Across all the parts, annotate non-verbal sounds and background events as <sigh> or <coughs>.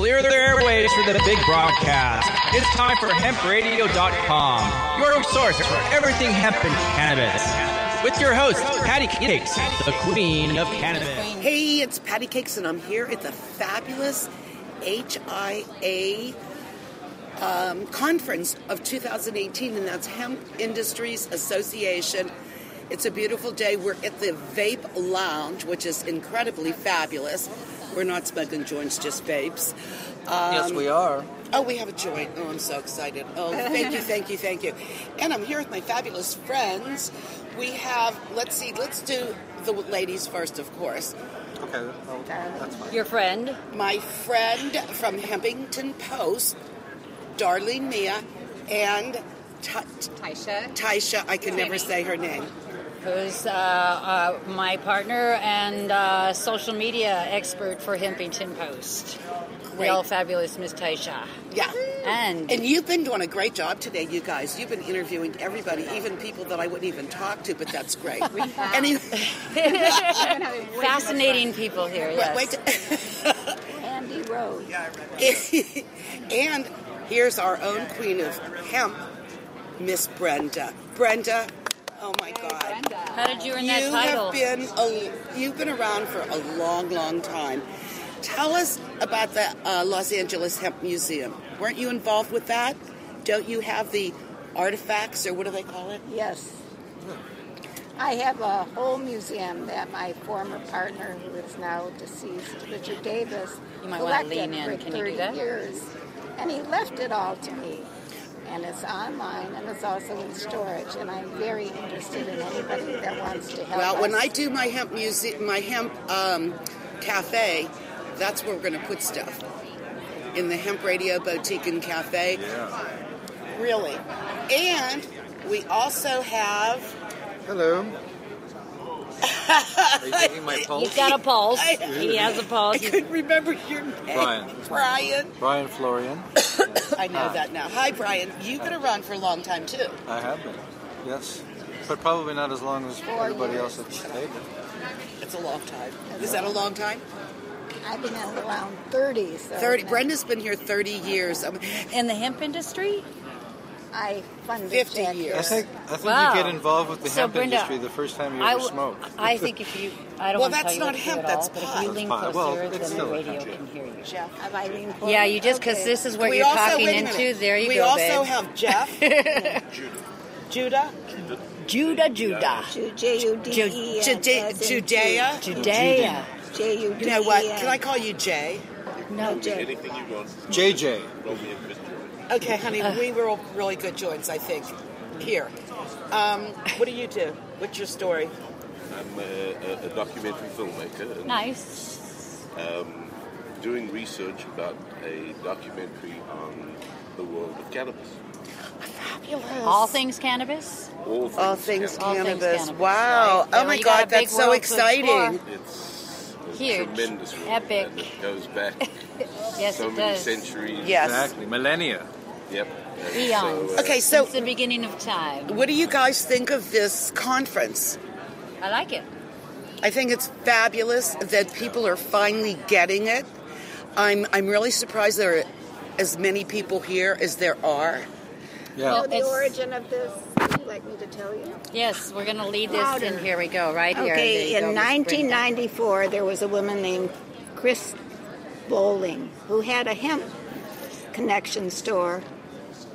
clear their airways for the big broadcast. It's time for hempradio.com, your source for everything hemp and cannabis. With your host, Patty Cakes, the queen of cannabis. Hey, it's Patty Cakes, and I'm here at the fabulous HIA um, conference of 2018, and that's Hemp Industries Association. It's a beautiful day. We're at the Vape Lounge, which is incredibly fabulous. We're not smoking joints, just vapes. Um, yes, we are. Oh, we have a joint. Oh, I'm so excited. Oh, thank you, thank you, thank you. And I'm here with my fabulous friends. We have, let's see, let's do the ladies first, of course. Okay, well, that's fine. Your friend, My friend from Hempington Post, Darlene Mea, and Ta- Taiysha, Taiysha, I can never say her name. Who's uh, uh, my partner and uh, social media expert for Hempington Post. The all fabulous Miss Taiysha. Yeah. And, And you've been doing a great job today, you guys. You've been interviewing everybody, even people that I wouldn't even talk to, but that's great. Any, <laughs> fascinating people here, yes. wait, Andy Rose. <laughs> and here's our own queen of hemp, Miss Brenda. Brenda, oh my God. How did you earn that you title? have been a, you've been around for a long, long time. Tell us about the uh, Los Angeles Hemp Museum. Weren't you involved with that? Don't you have the artifacts, or what do they call it? Yes. I have a whole museum that my former partner, who is now deceased, Richard Davis, You might wanna collected lean in. for Can you do 30 that? years, and he left it all to me. And it's online, and it's also in storage. And I'm very interested in anybody that wants to help. Well, when. I do my hemp music, my hemp um, cafe, that's where we're going to put stuff in the hemp radio boutique and cafe. Really, and we also have. Hello. Are you taking my <laughs> pulse? He's got a pulse. I- he has a pulse. I couldn't remember your name. Brian. Brian. Brian Florian. <coughs> I know that now. Hi, Brian. You've been around for a long time too. I have been. Yes. But probably not as long as Four everybody years. else at the table. It's a long time. Is that a long time? I've been around 30. So Thirty. Brenda's been here thirty years. Um, In the hemp industry? I funded 50 Jack years. I think I think Wow. you get involved with the So, hemp Brenda, industry the first time you I, ever w- smoke. I think if you, I don't Well, want to that's tell you not what to do hemp, at that's all, but if you That's lean closer, Well, then it's the radio hemp. can hear you. Jeff. Have I leaned Yeah, you just because Okay. this is what we you're also talking into. There you we go, also babe. have Jeff. <laughs> Judah. Judah, Judah, Ju- J-U-D-E-N, Jude- as Judea. Judea. J-U-D-E-N. You know what? Can I call you Jay? No, Jay. Anything you J. JJ. Okay, honey, Uh. we were all really good joints, I think. Here. Um, what do you do? What's your story? I'm a, a, a documentary filmmaker and nice. doing research about a documentary on the world of cannabis. All things cannabis. All things, All things cannabis. All things cannabis. cannabis, Wow. right. Oh my you got a God, that's so exciting. It's a Huge. tremendous Epic. and it goes back <laughs> Yes, so it many does. centuries. Yes. Exactly. Millennia. Yep. Eons. So, uh, Okay, so Since the beginning of time. what do you guys think of this conference? I like it. I think it's fabulous that people are finally getting it. I'm I'm really surprised there are as many people here as there are. Yeah. know the origin of this? Would you like me to tell you? Yes, we're going to lead this, Louder. and here we go, right here. Okay, in go, Miss Brenda. 1994, there was a woman named Chris Bowling who had a hemp connection store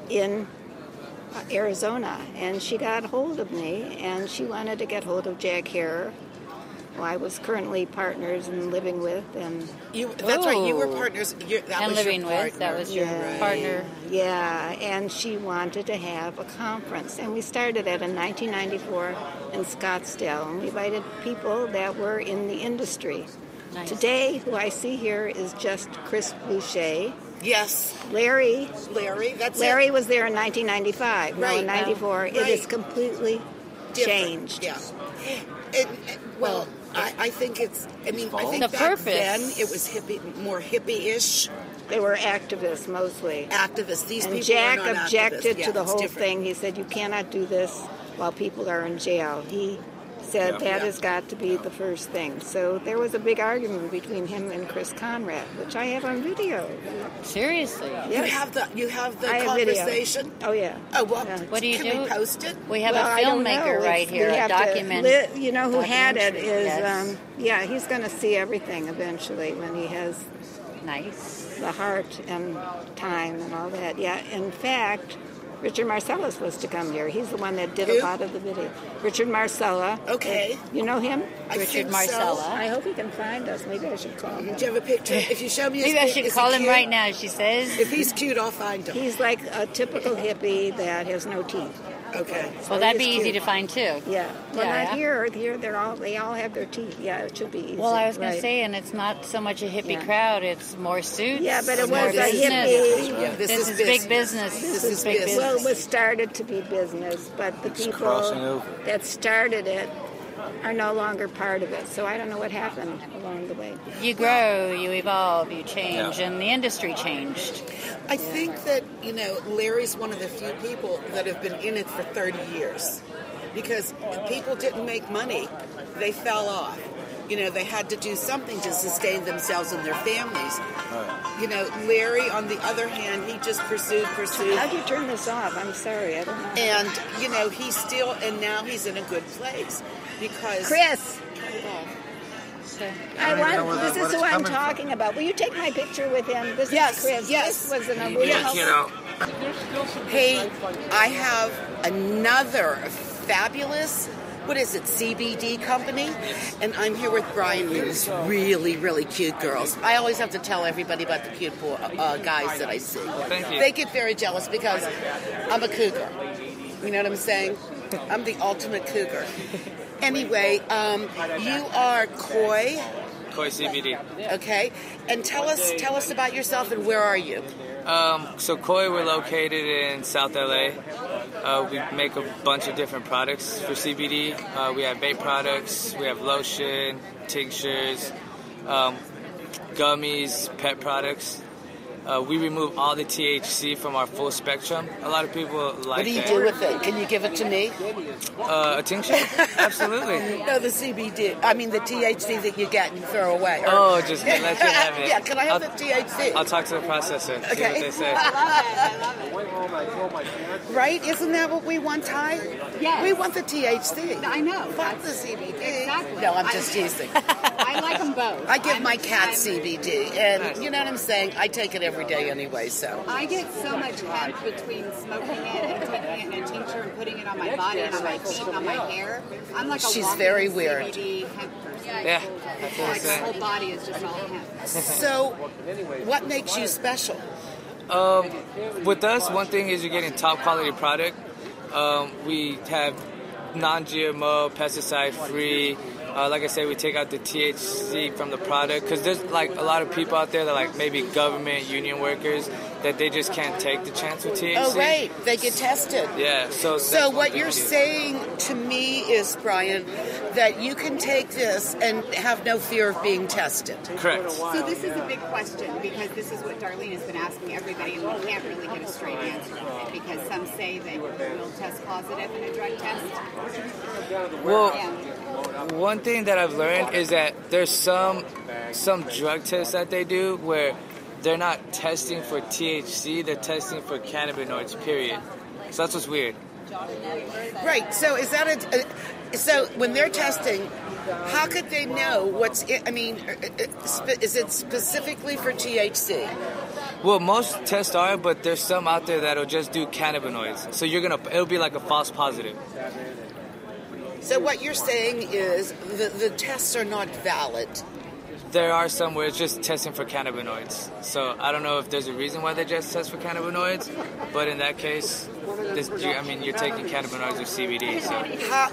in uh, Arizona, and she got hold of me, and she wanted to get hold of Jack Herer, who I was currently partners and living with, and You, that's right. You were partners. You, that And was living your with, that partner. was your Yeah. partner. Yeah, and she wanted to have a conference. And we started that in 1994 in Scottsdale. And we invited people that were in the industry. Nice. Today, who I see here is just Chris Boucher. Yes, Larry Larry. That's Larry it. was there in 1995. No, Right. in 94. It Right. is completely Different. changed. Yeah. It, it- well, I, I think it's. I mean, I think The back purpose. then it was hippie, more hippie-ish They were activists mostly. activists. These And people Jack are not objected activists. Yeah, to the whole different. thing. He said, You cannot do this while people are in jail. He said Yeah. that Yeah. has got to be the first thing. So there was a big argument between him and Chris Conrad, which I have on video. Seriously. You have the you have the I have video. conversation. Oh yeah. Oh well, Yeah. What do you can do? we post it? We have Well, a I don't filmmaker right It's- here, we a have to document. li- you know who had it is. yes. um, yeah, he's going to see everything eventually when he has nice. the heart and time and all that. Yeah, in fact, Richard Marcella is supposed to come here. He's the one that did Who? a lot of the video. Richard Marcella. Okay. You know him? I Richard think so. Marcella. I hope he can find us. Maybe I should call him. Do you have a picture? If you show me, his Maybe I should call him cute? right now. She says. If he's cute, I'll find him. He's like a typical hippie that has no teeth. Okay. Well, that'd be he's easy to find too. Yeah. Well, Yeah, not yeah. here. Here, they're all they all have their teeth. Yeah, it should be easy. Well, I was going right. to say, and it's not so much a hippie Yeah. crowd; it's more suits. Yeah, but it more was a business. hippie. Yeah, this, This, is, is big business. This, This, is is big business. Well, it was started to be business, but the people that started it are no longer part of it. So I don't know what happened along the way. You grow, you evolve, you change, Yeah. and the industry changed. I think that you know Larry's one of the few people that have been in it for 30 years, because people didn't make money; they fell off. You know, they had to do something to sustain themselves and their families. You know, Larry, on the other hand, he just pursued, pursued, How do you turn this off? I'm sorry, I don't know. and you know, he's still, and now he's in a good place because Chris, So, I don't even know where want. the- This is who I'm coming from. talking about. Will you take my picture with him? This Yes, is Chris. yes. This was an will you Yes, you know. Hey, I have another fabulous, what is it, CBD company? And I'm here with Brian and these really, really cute girls. I always have to tell everybody about the cute boy, uh, guys that I see. thank you. They get very jealous because I'm a cougar. You know what I'm saying? I'm the ultimate cougar. Anyway, um, you are Koi, Koi CBD. okay? And tell us, tell us about yourself and where are you? Um, so Koi, we're located in South LA. Uh, we make a bunch of different products for CBD. Uh, we have vape products, we have lotion, tinctures, um, gummies, pet products. Uh, we remove all the THC from our full spectrum. A lot of people like What do you that. do with it? Can you give it to me? Uh, a tincture? <laughs> Absolutely. No, the CBD. I mean the THC that you get and you throw away. Or- Oh, just let you have <laughs> it. yeah, can I have I'll- the THC? I'll talk to the processor. See Okay. what they say. <laughs> right? Isn't that what we want, Ty? Yes. We want the THC. I know. Fuck the CBD. Exactly. No, I'm I- just teasing. I like them both. I give I'm- my cat CBD, and you know what I'm saying? I take it every day anyway, so. I get so much hemp between smoking it and taking it in a tincture and putting it on my body and on my feet and on my hair. I'm like a She's very weird. CBD hemp person. Yeah, that's I'm Like my whole body is just all hemp. So, what makes you special? Um, with us, one thing is you're getting top quality product. Um, we have non-GMO, pesticide-free. Uh, like I said, we take out the THC from the product because there's like a lot of people out there that like maybe government union workers that they just can't take the chance with THC. Oh, right. They get tested. Yeah. So. So what you're do. saying to me is, Brian, that you can take this and have no fear of being tested. Correct. So this is a big question because this is what Darlene has been asking everybody, and we can't really get a straight answer on it because some say that we'll test positive in a drug test. Well, And One thing that I've learned is that there's some some drug tests that they do where they're not testing for THC, they're testing for cannabinoids. Period. So that's what's weird. Right. So is that a, a so when they're testing, how could they know what's? i I mean, uh, uh, is it specifically for THC? Well, most tests are, but there's some out there that'll just do cannabinoids. So you're gonna, it'll be like a false positive. So what you're saying is the the tests are not valid. There are some where it's just testing for cannabinoids. So I don't know if there's a reason why they just test for cannabinoids, but in that case, this, you, I mean, you're taking cannabinoids or CBD. So How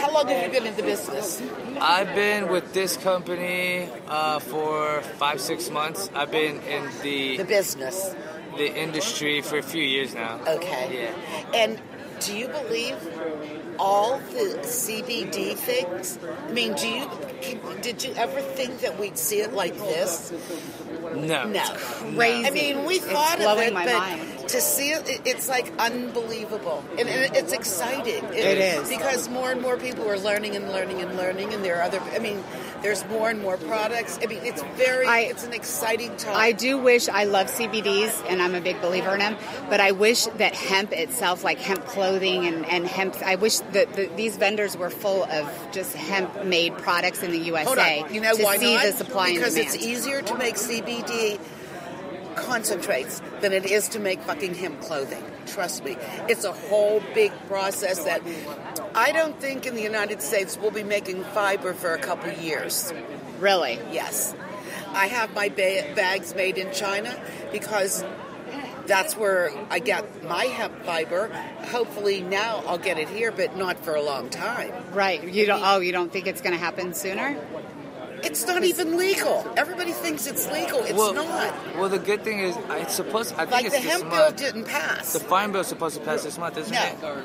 how long have you been in the business? I've been with this company uh, for five, six months. I've been in The the business. the industry for a few years now. Okay. Yeah. And do you believe all the CBD things? I mean, do you can, did you ever think that we'd see it like this? No. No. crazy. I mean, we It's thought of it, my but mind. To see it, it- it's like unbelievable, and it's exciting. It is. because more and more people are learning and learning and learning, and there are other. I mean, there's more and more products. I mean, it's very. I- it's an exciting time. I do wish I love CBDs and I'm a big believer in them, but I wish that hemp itself, like hemp clothing and, and hemp, I wish that the, these vendors were full of just hemp made products in the USA. You know to why see not? the supply because it's easier to make CBD concentrates than it is to make fucking hemp clothing. Trust me. It's a whole big process that I don't think in the United States we'll be making fiber for a couple years. really? Yes. I have my ba- bags made in China because that's where I get my hemp fiber. Hopefully now I'll get it here, but not for a long time. Right. You don't, oh, you don't think it's going to happen sooner? It's not even legal. Everybody thinks it's legal. It's well, not. Well, the good thing is, it's supposed. I think Like it's the this hemp bill month. didn't pass. The farm is supposed to pass this month, isn't it? No.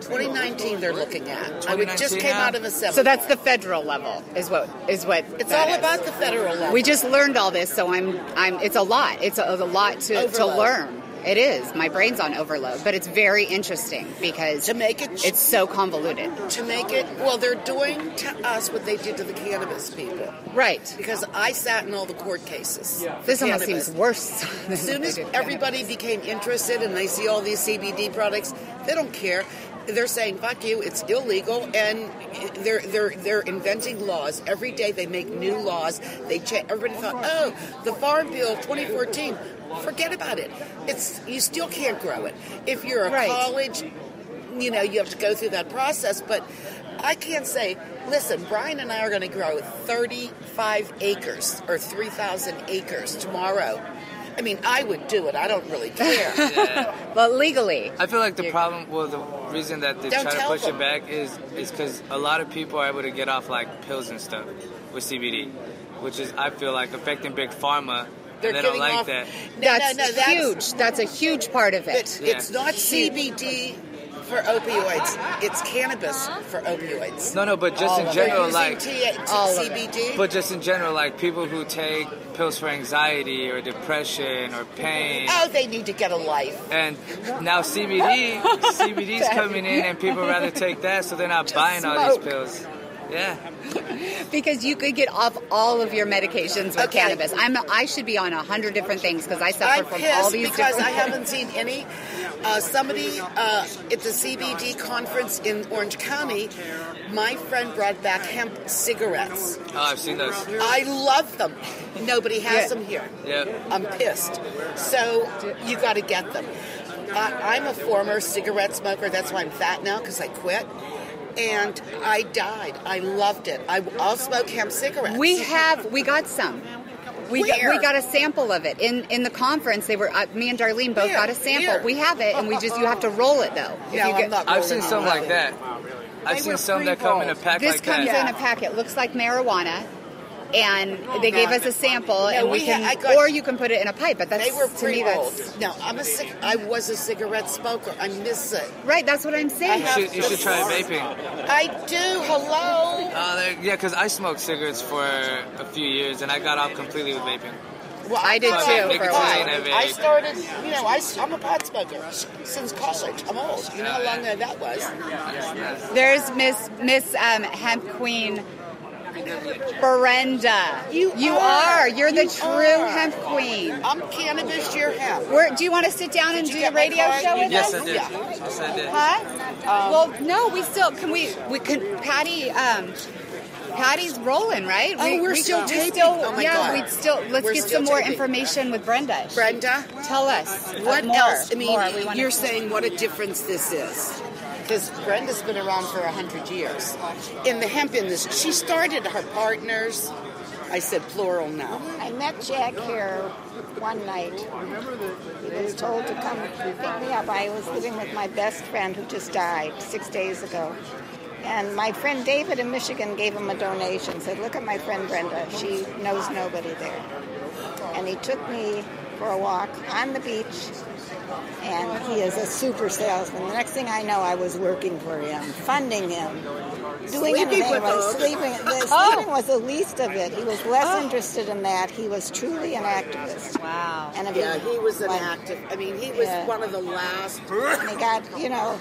2019 they're looking at. I would just came out of a seminar. So that's the federal level, is what is what. It's that all is. about the federal level. We just learned all this, so I'm I'm. It's a lot. It's a, a lot to, to learn. It is. My brain's on overload, but it's very interesting because to make it it's so convoluted. to make it well they're doing to us what they did to the cannabis people Right. because I sat in all the court cases. for This almost cannabis. seems worse. <laughs> As soon as everybody became interested and they see all these CBD products, they don't care. They're saying "fuck you," it's illegal, and they're they're they're inventing laws every day. They make new laws. They change. Everybody thought, "Oh, the Farm Bill 2014." Forget about it. It's you still can't grow it if you're a Right. college. You know, you have to go through that process, but. I can't say, listen, Brian and I are going to grow 35 acres or 3,000 acres tomorrow. I mean, I would do it. I don't really <laughs> care. But legally, I feel like the problem, well, the reason that they Don't try to push them. it back is is because a lot of people are able to get off like pills and stuff with CBD, which is I feel like affecting big pharma, They're and they don't getting like off- that. No, that's, no, no, that's huge. That's a huge part of it. It's, it's not CBD for opioids. It's cannabis for opioids. No, no, but just in general, like, T- T- All of it. CBD. but just in general, like people who take pills for anxiety or depression or pain. oh, they need to get a life. And now CBD, CBD's <laughs> coming in, and people rather take that, so they're not buying all these pills. Yeah, <laughs> Because you could get off all of your medications with Okay. cannabis. I'm I should be on a hundred different things because I suffer I'm from pissed all these because different I haven't seen any. Uh, somebody uh, at the CBD conference in Orange County, my friend brought back hemp cigarettes. oh, I've seen those. I love them. Nobody has Yeah. them here. Yeah. I'm pissed. So you got to get them. I, I'm a former cigarette smoker. That's why I'm fat now because I quit. And I died. I loved it. I, I'll smoke hemp cigarettes. We have we got some. We got, Where? we got a sample of it in in the conference. They were uh, me and Darlene both Where? got a sample. Where? We have it, and we just you have to roll it though. If No, you I'm not I've seen some like that. I've They seen were some that come in a pre-rolled. pack This like comes that. in a packet. Looks like marijuana. And they gave us a sample, and we we can, ha- got- or you can put it in a pipe. But that's They were to me that's No, I'm a cig- I was a cigarette smoker. I miss it. right. That's what I'm saying. You should, you should try vaping. I do. Hello. Uh, yeah, because I smoked cigarettes for a few years and I got off completely with vaping. Well, I did too, for a while. pot. And vape. I started, you know, I, am a pot smoker since college. I'm old. You know how long ago that was? There's Miss Miss um, Hemp Queen Brenda. You are. are. You're the You true are. hemp queen. I'm cannabis, you're hemp. Where, do you want to sit down and Did you do a radio card? show with Yes, us? I Yes, I did. Huh? well, no, we still can. We we can. Patty, um, Patty's rolling, right? Oh, we, we're we, still we taping? Still, Oh, my yeah, God. we'd still. Let's We're get still some more taping. information with Brenda. Brenda, Tell us what more, else? I mean, more. You're saying what a difference this is. Because Brenda's been around for 100 years. In the hemp industry, she started her partners. I said plural now. I met Jack here one night. He was told to come pick me up. I was living with my best friend who just died six days ago. And my friend David in Michigan gave him a donation. Said, "Look at my friend Brenda. She knows nobody there." And he took me for a walk on the beach. And he is a super salesman. The next thing I know, I was working for him, funding him. doing Sleeping anything. with was sleeping. The Oh. sleeping was the least of it. He was less oh. interested in that. He was truly an activist. Wow. And Yeah, he was an when- active. I mean, he was Yeah. one of the last. And he got, you know,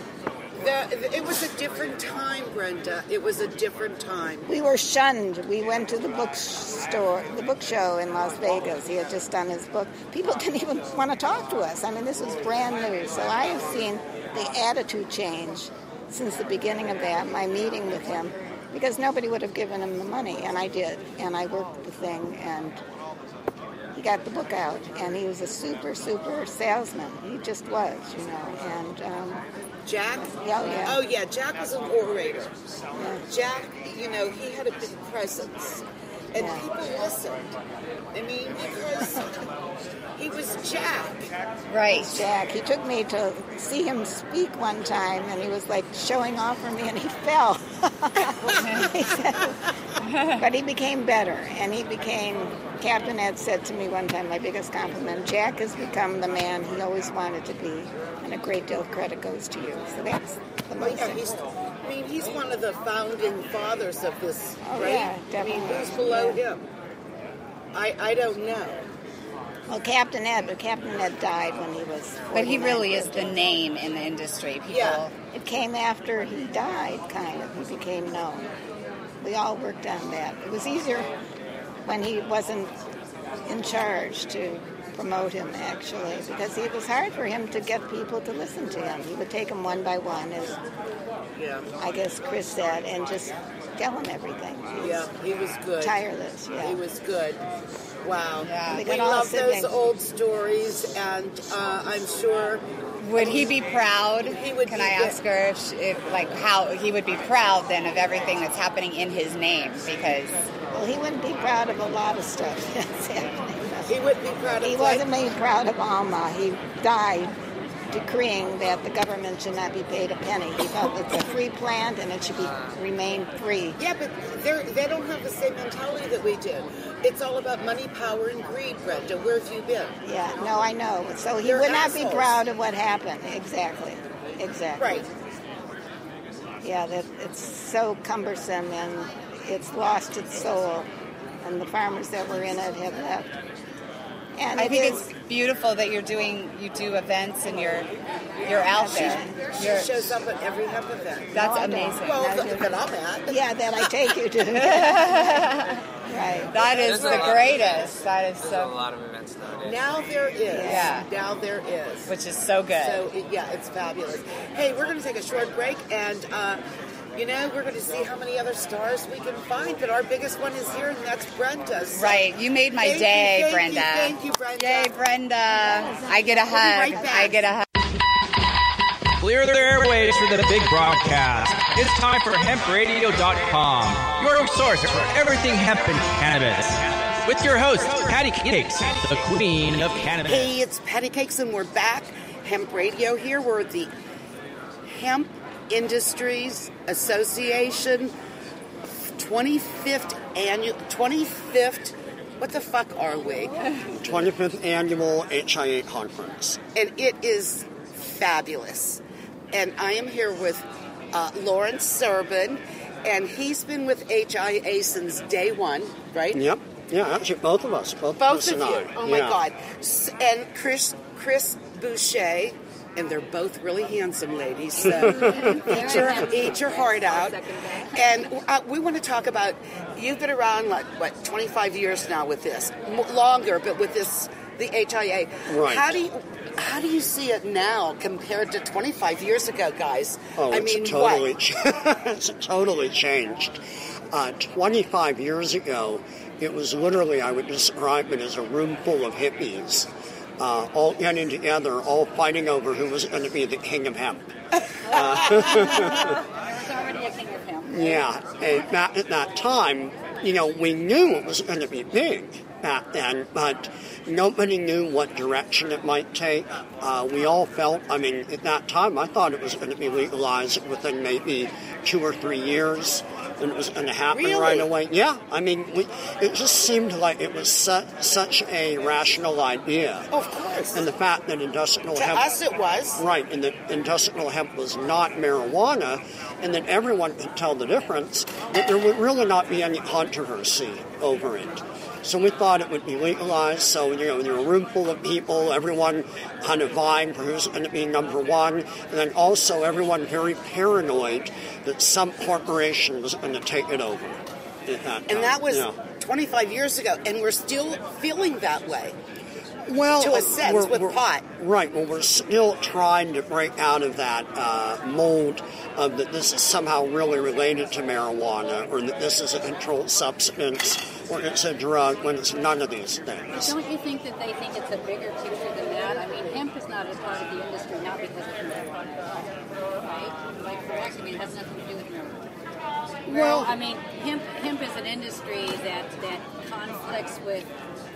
The, it was a different time, Brenda. It was a different time. we were shunned. We went to the bookstore, the book show in Las Vegas. He had just done his book. People <laughs> didn't even want to talk to us. I mean, this was brand new. So I have seen the attitude change since the beginning of that, my meeting with him, because nobody would have given him the money, and I did. And I worked the thing, and he got the book out, and he was a super, super salesman. He just was, you know. And um, Jack? Yeah, oh, yeah. Oh, yeah, Jack was an orator. Jack, you know, he had a big presence. And Yeah. people listened. I mean, because he was Jack. Right. Jack. He took me to see him speak one time, and he was like showing off for me, and he fell. He <laughs> said- but he became better, and he became. Captain Ed said to me one time, my biggest compliment: Jack has become the man he always wanted to be, and a great deal of credit goes to you. So that's the Well, most. yeah, he's, I mean, he's one of the founding fathers of this, Oh, right? yeah, I mean, definitely. who's below Yeah. him? I, I don't know. well, Captain Ed, but Captain Ed died when he was. But he really is the name in the industry. People. Yeah. It came after he died, kind of. He became known. We all worked on that. It was easier when he wasn't in charge to promote him, actually, because it was hard for him to get people to listen to him. He would take them one by one, as Yeah. I guess Chris said, and just tell them everything. He was Yeah, he was good. tireless, yeah. He was good. Wow. Yeah. They We got all love those siblings. old stories, and uh, I'm sure Would he be proud? He would Can be I good. ask her if, if, like, how he would be proud then of everything that's happening in his name? Because Well, he wouldn't be proud of a lot of stuff <laughs> that's happening. He would be proud of He wasn't made proud of Alma. He died decreeing that the government should not be paid a penny. He felt it's a free plant and it should be remain free. Yeah, but they're, they don't have the same mentality that we do. It's all about money, power, and greed, Brenda. Where have you been? Yeah, no, I know. So he They're would not be proud of what happened. Exactly. Exactly. Right. Yeah, that it's so cumbersome and it's lost its soul. And the farmers that were in it have left. And I it think is- it's beautiful that you're doing you do events and you're you're out there. She You're, shows up at every hemp event. that's No, amazing. Well, Now that, that I'm at. <laughs> yeah, that I take you to. <laughs> right. That is the a lot of greatest. That is There's a so, lot of events nowadays. Now there is. Yeah. Now there is. which is so good. So yeah, it's fabulous. Hey, we're going to take a short break, and uh, you know we're going to see how many other stars we can find. But our biggest one is here, and that's Brenda. So Right, you made my Thank you, day, thank you, Brenda. thank you, Brenda. Yay, Brenda! I get a We'll hug. right. I get a hug. Clear the airways for the big broadcast. It's time for hempradio.com, your source for everything hemp and cannabis. With your host, Patty Cakes, the queen of cannabis. Hey, it's Patty Cakes, and we're back. Hemp Radio here. We're at the Hemp Industries Association 25th annual 25th. What the fuck are we? 25th annual HIA conference. and it is fabulous. And I am here with uh, Lawrence Serbin, and he's been with HIA since day one, right? Yep. Yeah, actually, both of us. Both, Both of you. I. Oh my God! And Chris Chris Boucher, and they're both really handsome ladies. So <laughs> eat your eat your heart out. And uh, we want to talk about you've been around like what 25 years now with this, M- longer, but with this the HIA. Right. How do you how do you see it now compared to 25 years ago, guys? Oh, I it's mean, totally, what? <laughs> it's totally changed. Uh, 25 years ago, it was literally, I would describe it as a room full of hippies, uh, all getting together, all fighting over who was going to be the king of hemp. <laughs> Yeah, and back at that time, you know, we knew it was going to be big back then, but nobody knew what direction it might take. Uh, we all felt, I mean, at that time, I thought it was going to be legalized within maybe two or three years. And it was going to happen Really? right away. Yeah, I mean, we, it just seemed like it was su- such a rational idea. Of course. And the fact that industrial To hemp. us, it was. Right, and that industrial hemp was not marijuana, and that everyone could tell the difference, that there would really not be any controversy over it. So we thought it would be legalized. So you know, you're a room full of people, everyone kind of vying for who's going to be number one, and then also everyone very paranoid that some corporation was going to take it over. that And that was yeah. 25 years ago, and we're still feeling that way. Well, to a sense we're- with we're- pot. Right. Well, we're still trying to break out of that uh, mold of that this is somehow really related to marijuana, or that this is a controlled substance, or it's a drug when it's none of these things. Don't you think that they think it's a bigger picture than that? I mean, hemp is not a part of the industry, not because of marijuana, right? Like, correct? I mean, it has nothing to do with marijuana. Well, I mean, hemp hemp is an industry that that conflicts with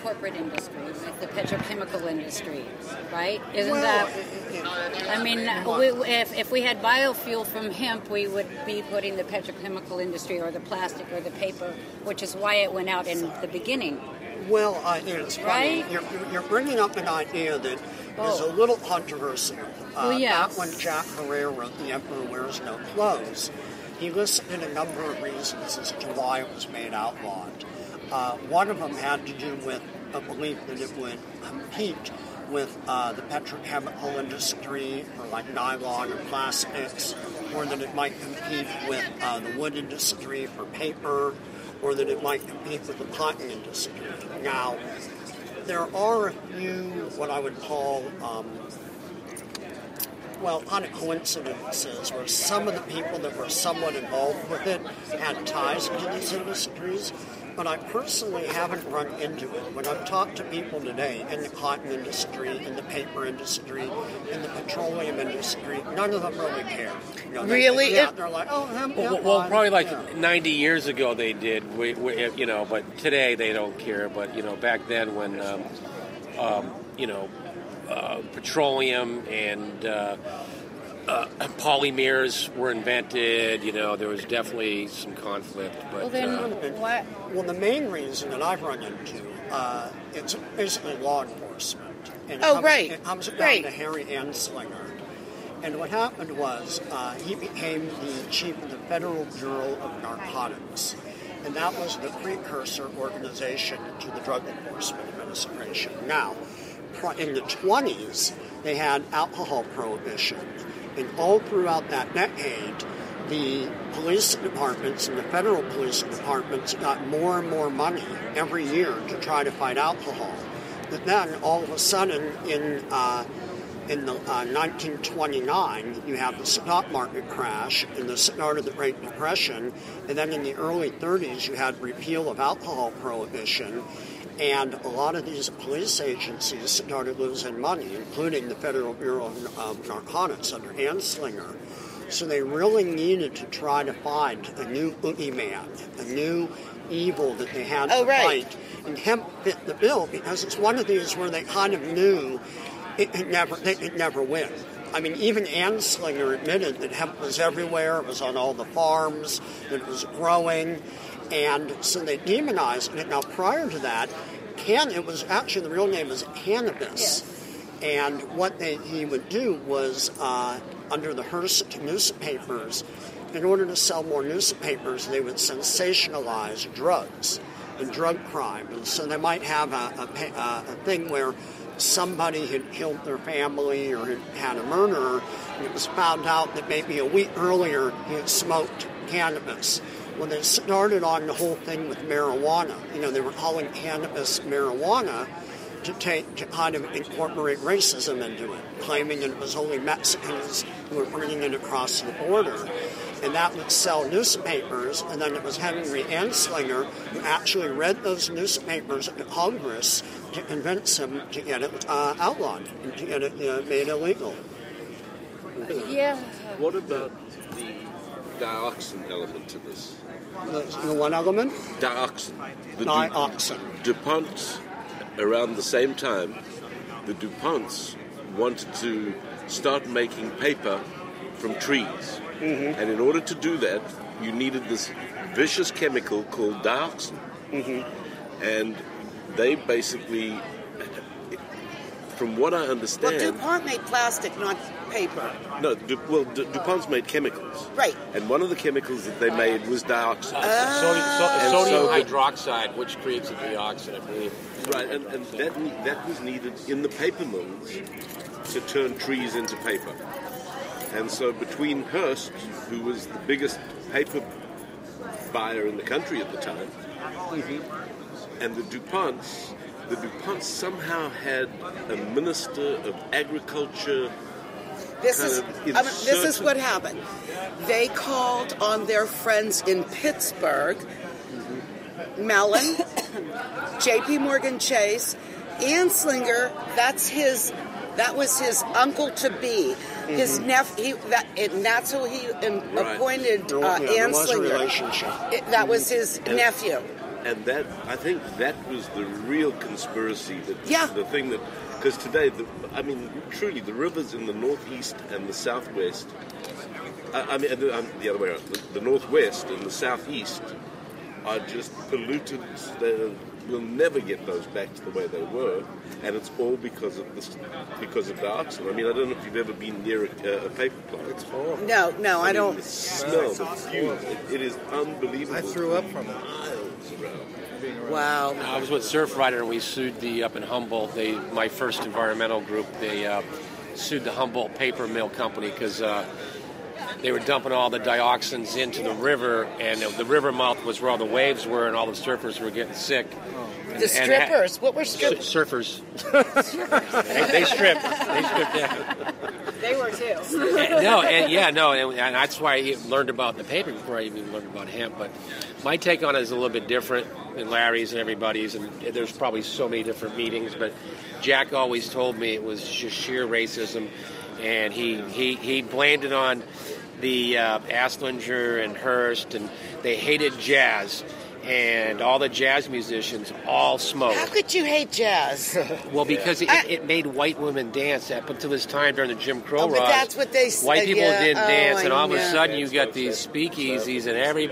corporate industry, with the petrochemical industry, right? Isn't Well, that? I mean, we, if if we had biofuel from hemp, we would be putting the petrochemical industry or the plastic or the paper, which is why it went out in the beginning. Well, uh, it's funny. Right? You're, you're bringing up an idea that is Oh. a little controversial. Uh, Well, yeah. Back when Jack Herrera wrote The Emperor Wears No Clothes, he listed a number of reasons as to why it was made outlawed. Uh, one of them had to do with a belief that it would compete with uh, the petrochemical industry for like nylon or plastics, or that it might compete with uh, the wood industry for paper, or that it might compete with the cotton industry. Now, there are a few what I would call um, well, kind of coincidences where some of the people that were somewhat involved with it had ties to these industries, but I personally haven't run into it. When I've talked to people today in the cotton industry, in the paper industry, in the petroleum industry, none of them really care. You know, they- Really? yeah, It- they're like, oh, hemp, Well, hemp, well, fine, probably like yeah. 90 years ago they did, we, we, you know, but today they don't care. But, you know, back then when, um, um, you know, uh, petroleum and uh, uh, <clears throat> polymers were invented, you know, there was definitely some conflict. But, Well, then uh, what? Well, the main reason that I've run into, uh, it's basically law enforcement. And Oh, comes, right, It comes down right. to Harry Anslinger. And what happened was uh, he became the chief of the Federal Bureau of Narcotics. And that was the precursor organization to the Drug Enforcement Administration. Now, pro- in the 20s, they had alcohol prohibition. And all throughout that decade, the police departments and the federal police departments got more and more money every year to try to fight alcohol. But then all of a sudden, in uh, in the uh, 1929, you have the stock market crash and the start of the Great Depression, and then in the early 30s, you had repeal of alcohol prohibition, and a lot of these police agencies started losing money, including the Federal Bureau of um, Narcotics under Anslinger. So they really needed to try to find a new boogeyman, a new evil that they had Oh, to right. fight. And hemp fit the bill because it's one of these where they kind of knew it could never, they could never win. I mean, even Anslinger admitted that hemp was everywhere, it was on all the farms, that it was growing, and so they demonized it. Now, prior to that, can it was actually the real name is cannabis. And what they, he would do was, uh, under the Hearst newspapers, in order to sell more newspapers, they would sensationalize drugs and drug crime. And so they might have a, a, a thing where somebody had killed their family or had had a murderer, and it was found out that maybe a week earlier he had smoked cannabis. Well, they started on the whole thing with marijuana. You know, they were calling cannabis marijuana to take to kind of incorporate racism into it, claiming that it was only Mexicans who were bringing it across the border. And that would sell newspapers, and then it was Henry Anslinger who actually read those newspapers to Congress to convince him to get it uh, outlawed and to get it uh, made illegal. Yeah. What about the dioxin element to this? The, the one element? Dioxin. The Du- Dioxin. DuPont, around the same time, the DuPonts wanted to start making paper from trees. And in order to do that, you needed this vicious chemical called dioxin. Mm-hmm. And they basically, from what I Well, understand, DuPont made plastic, not paper. no, Du, well, Du, DuPont's made chemicals. Right. And one of the chemicals that they made was dioxin. Uh, sodium, so, sodium so- hydroxide, which creates a dioxin, I believe. Right, and, and that, ne- that was needed in the paper mills to turn trees into paper. And so between Hearst, who was the biggest paper buyer in the country at the time, and the DuPonts, the DuPonts somehow had a minister of agriculture. This is I mean, this is what happened. They called on their friends in Pittsburgh, Mellon, <coughs> J.P. Morgan Chase, Anslinger. That's his. That was his uncle to be. His nephew. That, and that's who he um, Right. appointed uh, yeah, there was a Anslinger. relationship. It- that was his And- nephew. And that, I think that was the real conspiracy. That Yeah. The thing that, because today, the, I mean, truly, the rivers in the northeast and the southwest, I, I mean, the, um, the other way around, the, the northwest and the southeast are just polluted. They're, we'll never get those back to the way they were, and it's all because of this, because of the dioxin. I mean, I don't know if you've ever been near a, a paper plant. It's horrible. No, no, I mean, don't. The smell, the fumes, it, it is unbelievable. I threw up from it. Miles around. Wow. I was with Surfrider and we sued the up in Humboldt. They, my first environmental group, they uh, sued the Humboldt paper mill company because uh, they were dumping all the dioxins into the river, and the river mouth was where all the waves were, and all the surfers were getting sick. And- The and ha- strippers. What were Sur- strippers? surfers. <laughs> they, they stripped. They stripped down. They were too. And- no, and yeah, no, and, and that's why I learned about the paper before I even learned about hemp. But my take on it is a little bit different than Larry's and everybody's, and there's probably so many different meetings. But Jack always told me it was just sheer racism, and he he, he blamed it on the uh, Anslinger and Hearst, and they hated jazz. And all the jazz musicians all smoked. How could you hate jazz? <laughs> Well, because it, I- it made white women dance up until this time during the Jim Crow Oh, but that's what they said. White people yeah. didn't Oh, dance, I and all of a sudden you got these speakeasies and every.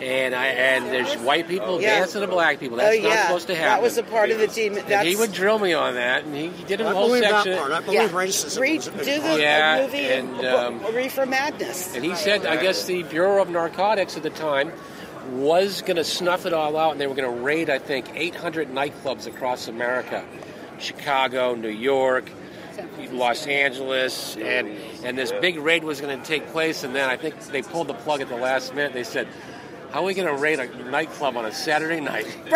And I and there's white people Yeah. dancing to black people. Oh, That's not supposed to happen. That was a part of the team. And he would drill me on that, and he, he did a I whole believe that part. I believe Yeah. racism Read, was a do the part. Yeah, movie and, um, Reefer Madness. And he said, I guess the Bureau of Narcotics at the time was going to snuff it all out, and they were going to raid, I think, 800 nightclubs across America Chicago, New York, Los Angeles, and, and this big raid was going to take place. And then I think they pulled the plug at the last minute. They said, How are we going to raid a nightclub on a Saturday night? <laughs>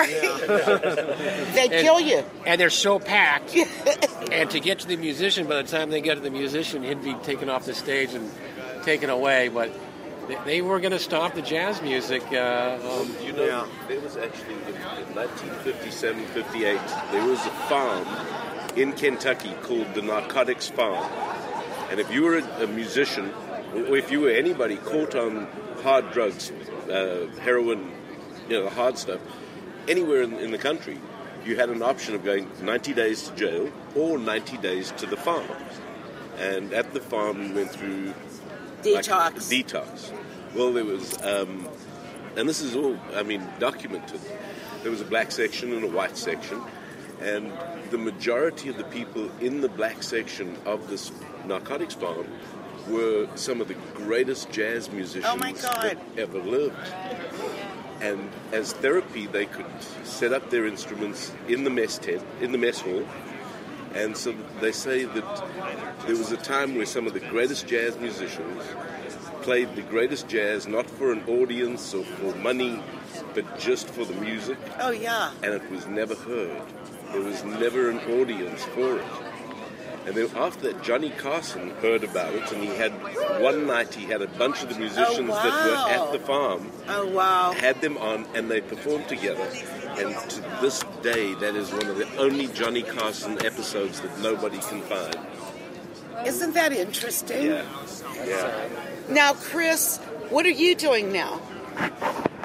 They And- kill you. And they're so packed. <laughs> and to get to the musician, by the time they get to the musician, he'd be taken off the stage and taken away. But they, they were going to stop the jazz music. Uh, um, You know, there was actually in, in 1957, 58, there was a farm in Kentucky called the Narcotics Farm. And if you were a, a musician, or if you were anybody caught on hard drugs, uh, heroin, you know, the hard stuff, anywhere in, in the country, you had an option of going 90 days to jail or 90 days to the farm. And at the farm, we went through like, Detox. detox. Well, there was, um, and this is all, I mean, documented. There was a black section and a white section, and the majority of the people in the black section of this narcotics farm were some of the greatest jazz musicians Oh, my God. that ever lived. And as therapy, they could set up their instruments in the mess tent, in the mess hall, and so they say that there was a time where some of the greatest jazz musicians played the greatest jazz not for an audience or for money, but just for the music, Oh yeah. and it was never heard. There was never an audience for it. And then after that, Johnny Carson heard about it, and he had one night he had a bunch of the musicians that were at the oh, farm Oh wow. had them on and they performed together. And to this day, that is one of the only Johnny Carson episodes that nobody can find. Isn't that interesting? Yeah. Yeah. Now, Chris, what are you doing now?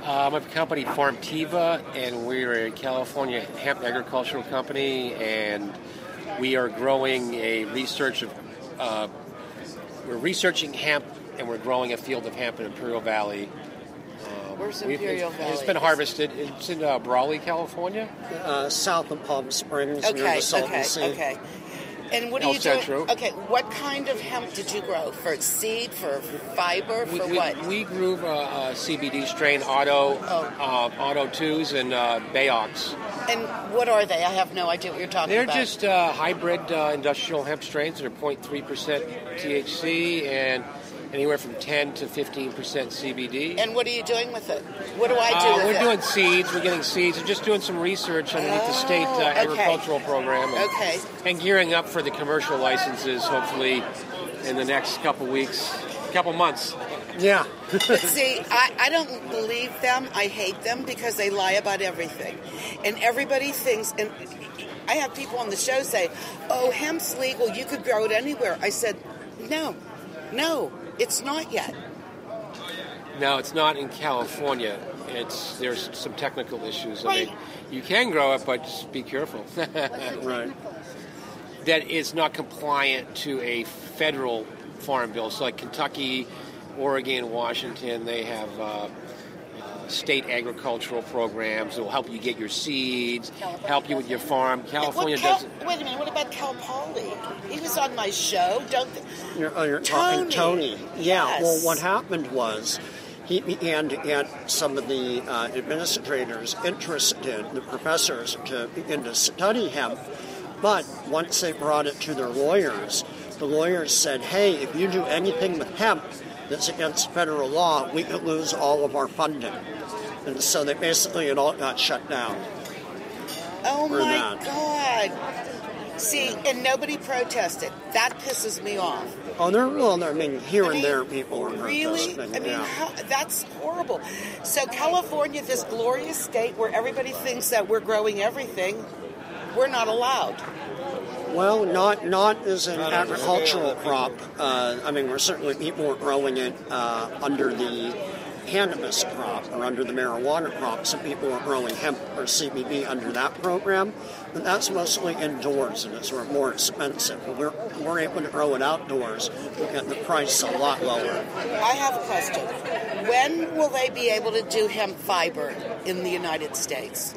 Um, I'm a company, Farmtiva, and we're a California hemp agricultural company, and we are growing a research of. Uh, we're researching hemp, and we're growing a field of hemp in Imperial Valley. Um, Where's Imperial it's, Valley? it's been harvested. It's in uh, Brawley, California. Uh, south of Palm Springs, near the Salton okay, Sea. okay. And what are El you doing? Centro. Okay, what kind of hemp did you grow? For seed, for fiber, We, for we, what? we grew uh, a CBD strain Auto, Oh. uh, Auto 2s and uh, Bayox. And what are they? I have no idea what you're talking about. They're just uh, hybrid uh, industrial hemp strains that are 0.3% THC and anywhere from 10 to 15% CBD. And what are you doing with it? What do I do Uh, with we're it? doing seeds. We're getting seeds. We're just doing some research underneath the state uh, Oh, okay. agricultural program. And, Okay. And gearing up for the commercial licenses, hopefully, in the next couple weeks, couple months. Yeah. But see, I, I don't believe them. I hate them because they lie about everything. And everybody thinks, and I have people on the show say, oh, hemp's legal. You could grow it anywhere. I said, no, no, it's not yet. No, it's not in California. It's there's some technical issues. I Right. mean, you can grow it, but just be careful. <laughs> right. That it's not compliant to a federal farm bill. So, like Kentucky, Oregon, Washington, they have uh, state agricultural programs that will help you get your seeds, help you with your farm. California Cal- doesn't. Wait a minute. What about Cal Poly? He was on my show. Don't. You're, oh, you're talking Tony. Tony. Yeah. Yes. Well, what happened was he began to get some of the uh, administrators interested, the professors, to begin to study hemp. But once they brought it to their lawyers, the lawyers said, "Hey, if you do anything with hemp that's against federal law, we could lose all of our funding." And so they basically it all got shut down. Oh my that. God. See, and nobody protested. That pisses me off. Oh, there. Well, I mean, here I and there, people are Really? protesting. I mean, yeah. how, that's horrible. So, California, this glorious state where everybody thinks that we're growing everything, we're not allowed. Well, not not as an agricultural crop. Uh, I mean, we're certainly people are growing it uh, under the cannabis crop or under the marijuana crop. Some people are growing hemp or CBD under that program, but that's mostly indoors and it's more expensive. But we're we're able to grow it outdoors and the price a lot lower. I have a question. When will they be able to do hemp fiber in the United States?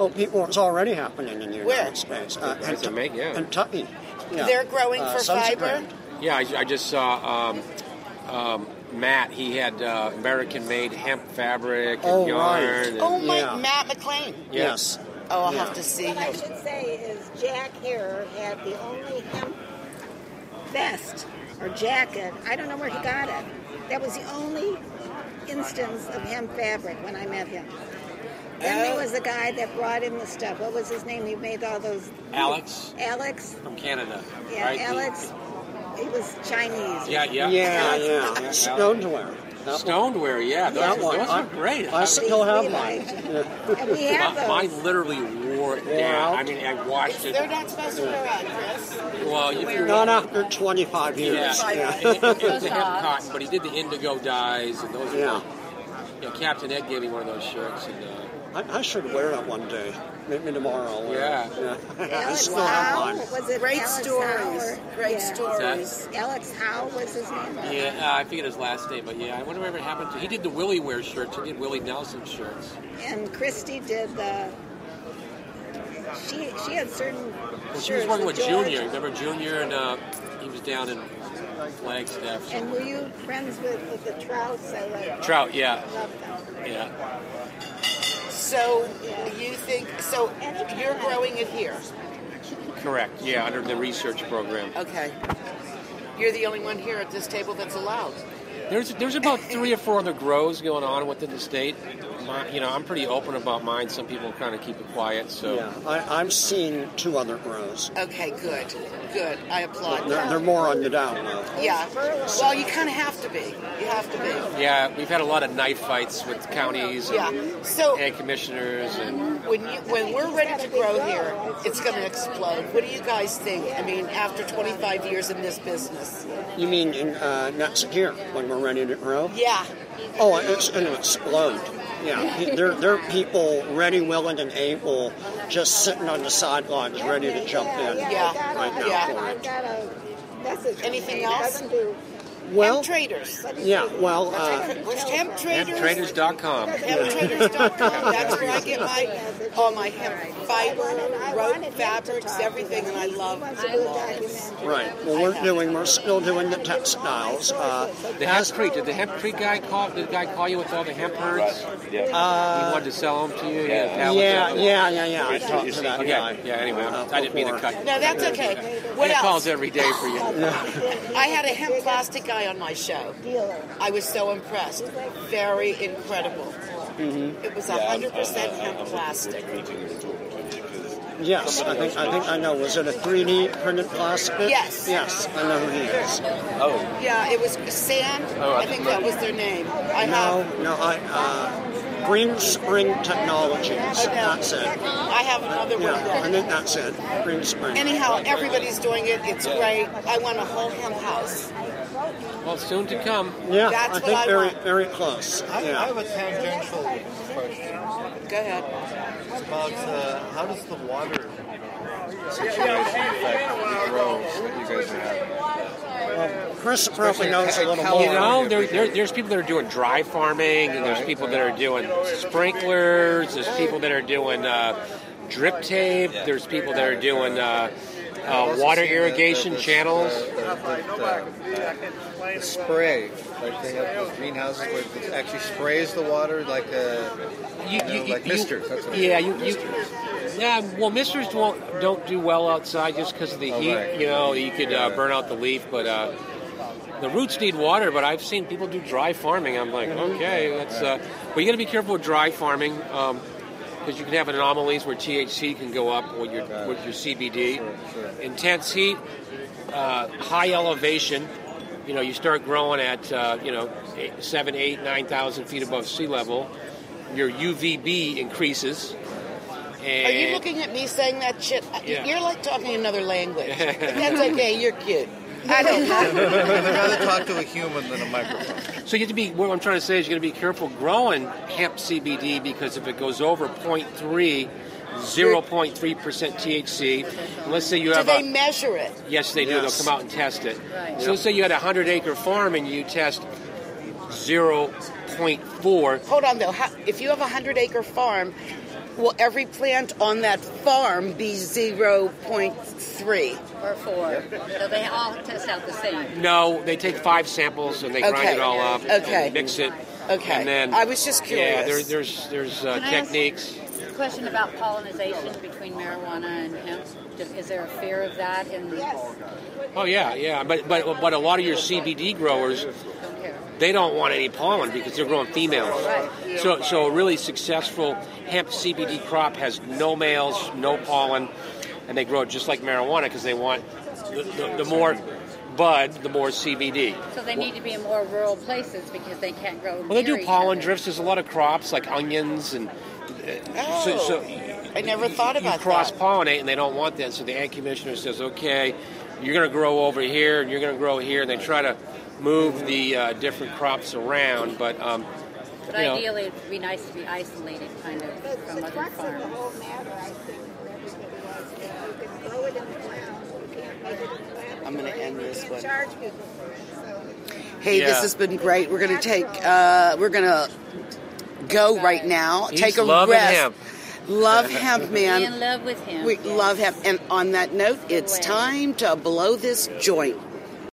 Oh, people, it's already happening in the Where? United States. Uh, Guys that make, yeah. Kentucky. Yeah. They're growing Uh, for Sunset fiber? Brand. Yeah, I, I just saw um, um, Matt. He had uh, American-made hemp fabric and Oh, yarn. right. and- Oh, my, Yeah. Matt McLean. Yes. Oh, I'll Yeah. have to see What I should say is Jack Herer had the only hemp vest or jacket. I don't know where he got it. That was the only instance of hemp fabric when I met him. Then Oh. there was a guy that brought in the stuff. What was his name? He made all those. Alex Alex. from Canada. Yeah, right? Alex. He was Chinese. Yeah, yeah. Yeah, yeah. <laughs> Stoneware. That Stoneware, yeah. Those, That those one. are I- great. I still have mine. liked. And we have Mi- those. Mine literally wore it down. I mean, I washed it. They're not supposed to wear out, Chris. Well, if you Not after 25 yeah, years. it, Yeah. it, it was a hemp cotton, but he did the indigo dyes, and those. Yeah. Were, you know, Captain Ed gave me one of those shirts, and uh, I, I should wear it one day. Maybe tomorrow. I'll Yeah. it. yeah. I Alex still have Howe? mine. Was it Great Alex stories. Howe Great yeah. stories. Alex Howe was his name. yeah, uh, I forget his last name, but yeah, I wonder whatever happened to. He did the Willie Wear shirts. He did Willie Nelson shirts. And Christy did the. She she had certain. Well, she was working with George. Junior. Remember Junior, and uh, he was down in Flagstaff. so- And were you friends with, with the Trouts? I like Trout, yeah, I Love them. yeah. So, you think, so you're growing it here? Correct. Yeah, under the research program. Okay. You're the only one here at this table that's allowed. There's there's about three or four other grows going on within the state. My, you know, I'm pretty open about mine. Some people kind of keep it quiet. So Yeah, I, I've seen two other grows. Okay, good. Good. I applaud They're, they're more on the down low. Yeah. Well, you kind of have to be. You have to be. yeah, we've had a lot of knife fights with counties and, Yeah. So and commissioners and when you when we're ready to grow here, it's going to explode. What do you guys think? I mean, after 25 years in this business. You mean in uh, next year when we're ready to grow? Yeah. Oh, it's going to explode. Yeah, Pe- there, there are people ready, willing, and able, just sitting on the sidelines, ready to jump in Yeah. right now Yeah. for I've it. got a message. Anything else? Doesn't do Well, hemp traders. Yeah, well, uh, hemp traders. Hemptraders.com. Hemptraders.com. That's where I get my all my hemp fiber, rope fabrics, everything, and I love lawns. right. Well, we're doing, we're still doing the textiles. Uh, The hempcrete. Did the hempcrete guy call? Did the guy call you with all the hemp hurds? Yeah. Uh, he wanted to sell them to you. yeah, You had yeah, pallets of them? yeah, yeah, yeah. I talked to that Okay. guy. Yeah. Anyway, uh, I didn't mean to before. cut. No, that's <laughs> okay. What He else? calls every day for you. <laughs> I had a hemp plastic guy on my show. I was so impressed. Very incredible. Mm-hmm. It was 100% hemp plastic. Yes, I think I think I know. Was it a 3D printed plastic? Yes. Yes, I know who he is. Oh. Yeah, it was Sand. Oh, I I think that was their name. I no, have. no, I. Uh, Green Spring Technologies. That's it. I have another one. Yeah, I think that's it. Green Spring. Anyhow, everybody's doing it. It's great. I want a whole hemp house. Well, soon to come. Yeah, That's I what think I very, want. very close. I, yeah. I have a tangential question. Go ahead. It's about uh, how does the water situation affect the grows that you guys have? Well Chris probably knows a little more. You know, there, there, there's people that are doing dry farming, and there's people that are doing sprinklers. There's people that are doing uh, drip tape. There's people that are doing uh, uh, water irrigation channels. The spray, like they have those greenhouses where it actually sprays the water like a, you, know, like misters. Yeah, you, you yeah. Well, misters don't don't do well outside just because of the Oh, heat. right. You know, you could uh, burn out the leaf, but uh, the roots need water. But I've seen people do dry farming. I'm like, okay, that's. Uh, but you got to be careful with dry farming. Because you can have anomalies where THC can go up with your with your CBD. Intense heat, uh, high elevation. You know, you start growing at uh, you know eight, seven, eight, nine thousand feet above sea level. Your UVB increases. And Are you looking at me saying that shit? Yeah. You're like talking another language. But <laughs> that's okay. You're cute. I don't know. I'd rather talk to a human than a microphone. So you have to be. What I'm trying to say is you got to be careful growing hemp CBD because if it goes over 0.3, 0.3 percent THC, and let's say you have. Do have they a measure it? yes, they do. Yes. They'll come out and test it. Right. So let's say you had a hundred acre farm and you test 0.4. Hold on though. How, if you have a hundred acre farm, will every plant on that farm be zero point three or four? So they all test out the same. No, they take five samples and they grind Okay. it all up. Okay. And mix it. Okay. And then I was just Yeah, curious. there, there's there's uh, Can I ask- techniques. Question about pollination between marijuana and hemp. Does- Is there a fear of that in the Oh yeah, yeah. But but but a lot of your CBD growers, they don't want any pollen because they're growing females. So so a really successful hemp CBD crop has no males, no pollen, and they grow it just like marijuana because they want the, the, the more bud, the more CBD. So they need to be in more rural places because they can't grow. Well, they do pollen other. drifts. There's a lot of crops like onions and. uh, so, so I never thought you about cross that. pollinate and they don't want that. So the ag commissioner says, okay, you're going to grow over here and you're going to grow here, and they try to move the uh, different crops around. But um, But you know, ideally, it would be nice to be isolated, kind of, from other farms. I'm going to end this one. Hey, this has been great. We're going to take. Uh, we're going to go right now. He's take a loving rest. hemp. Love hemp, <laughs> Be man. in love with him. We love hemp. And on that note, it's time to blow this joint.